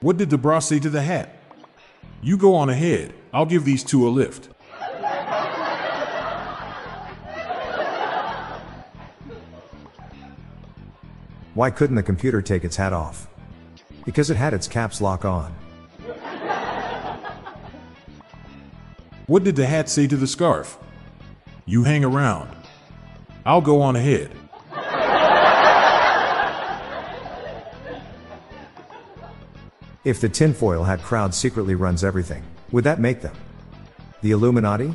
What did the bra say to the hat? You go on ahead. I'll give these two a lift. Why couldn't the computer take its hat off? Because it had its caps lock on. What did the hat say to the scarf? You hang around. I'll go on ahead. If the tinfoil hat crowd secretly runs everything, would that make them? The Illuminati?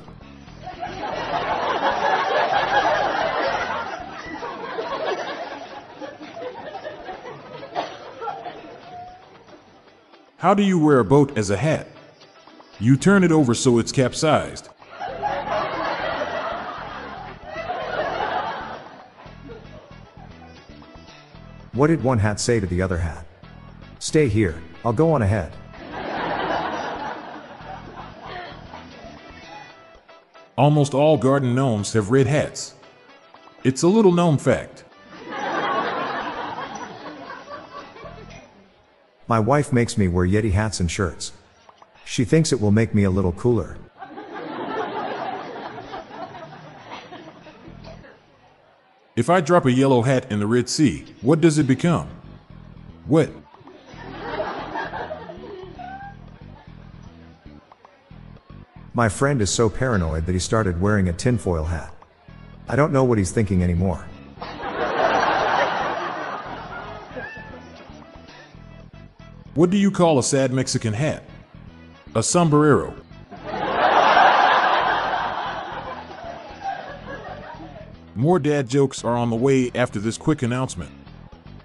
How do you wear a boat as a hat? You turn it over so it's capsized. What did one hat say to the other hat? Stay here, I'll go on ahead. Almost all garden gnomes have red hats. It's a little gnome fact. My wife makes me wear Yeti hats and shirts. She thinks it will make me a little cooler. If I drop a yellow hat in the Red Sea, what does it become? Wet. My friend is so paranoid that he started wearing a tinfoil hat. I don't know what he's thinking anymore. What do you call a sad Mexican hat? A sombrero. More dad jokes are on the way after this quick announcement.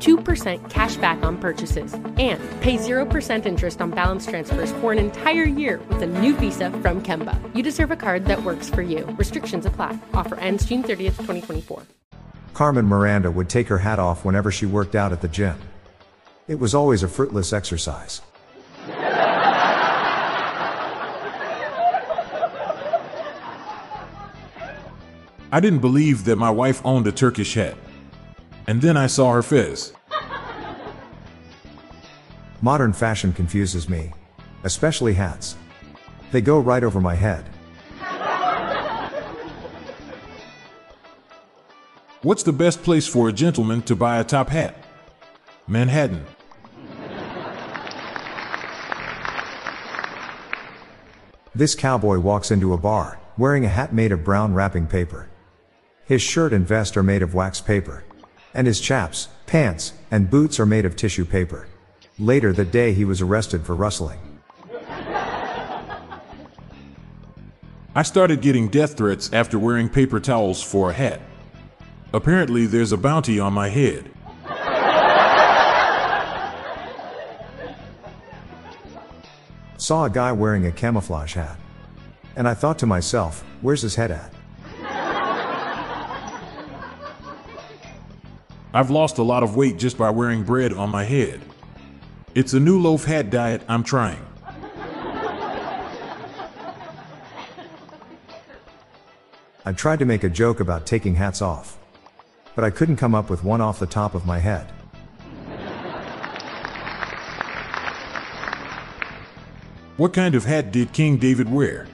2% cash back on purchases and pay 0% interest on balance transfers for an entire year with a new visa from Kemba. You deserve a card that works for you. Restrictions apply. Offer ends June 30th, 2024. Carmen Miranda would take her hat off whenever she worked out at the gym. It was always a fruitless exercise. I didn't believe that my wife owned a Turkish hat. And then I saw her fez. Modern fashion confuses me, especially hats. They go right over my head. What's the best place for a gentleman to buy a top hat? Manhattan. This cowboy walks into a bar, wearing a hat made of brown wrapping paper. His shirt and vest are made of wax paper. And his chaps, pants, and boots are made of tissue paper. Later that day he was arrested for rustling. I started getting death threats after wearing paper towels for a hat. Apparently, there's a bounty on my head. Saw a guy wearing a camouflage hat. And I thought to myself, where's his head at? I've lost a lot of weight just by wearing bread on my head. It's a new loaf hat diet I'm trying. I tried to make a joke about taking hats off. But I couldn't come up with one off the top of my head. What kind of hat did King David wear?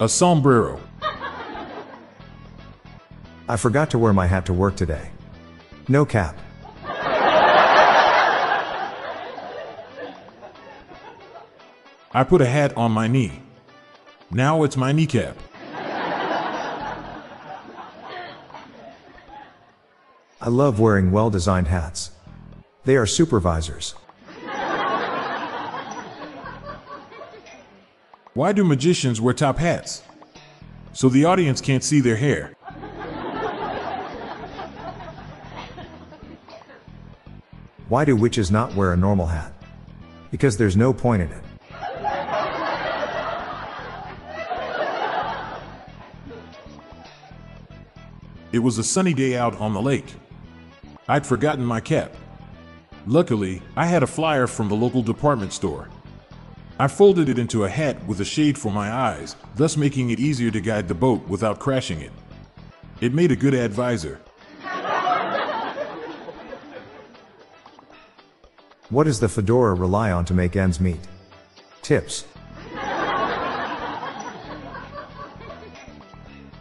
A sombrero. I forgot to wear my hat to work today. No cap. I put a hat on my knee. Now it's my kneecap. I love wearing well designed hats. They are supervisors. Why do magicians wear top hats? So the audience can't see their hair. Why do witches not wear a normal hat? Because there's no point in it. It was a sunny day out on the lake. I'd forgotten my cap. Luckily, I had a flyer from the local department store. I folded it into a hat with a shade for my eyes, thus making it easier to guide the boat without crashing it. It made a good advisor. What does the fedora rely on to make ends meet? Tips.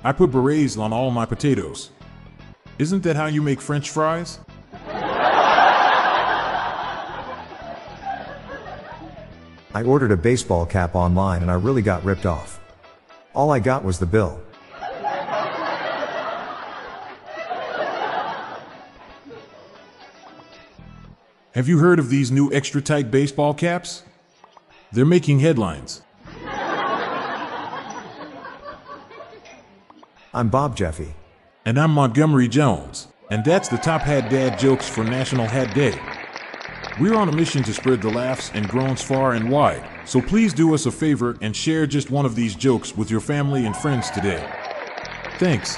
I put berets on all my potatoes. Isn't that how you make french fries? I ordered a baseball cap online and I really got ripped off. All I got was the bill. Have you heard of these new extra tight baseball caps? They're making headlines. I'm Bob Jeffy. And I'm Montgomery Jones. And that's the Top Hat Dad jokes for National Hat Day. We're on a mission to spread the laughs and groans far and wide, so please do us a favor and share just one of these jokes with your family and friends today. Thanks.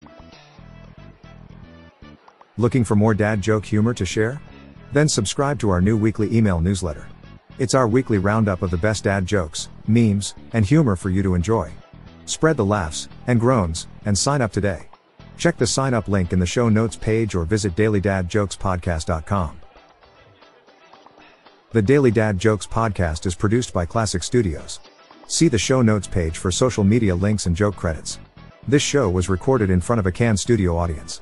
Looking for more dad joke humor to share? Then subscribe to our new weekly email newsletter. It's our weekly roundup of the best dad jokes, memes, and humor for you to enjoy. Spread the laughs and groans and sign up today. Check the sign up link in the show notes page or visit dailydadjokespodcast.com. The Daily Dad Jokes podcast is produced by Classic Studios. See the show notes page for social media links and joke credits. This show was recorded in front of a Can studio audience.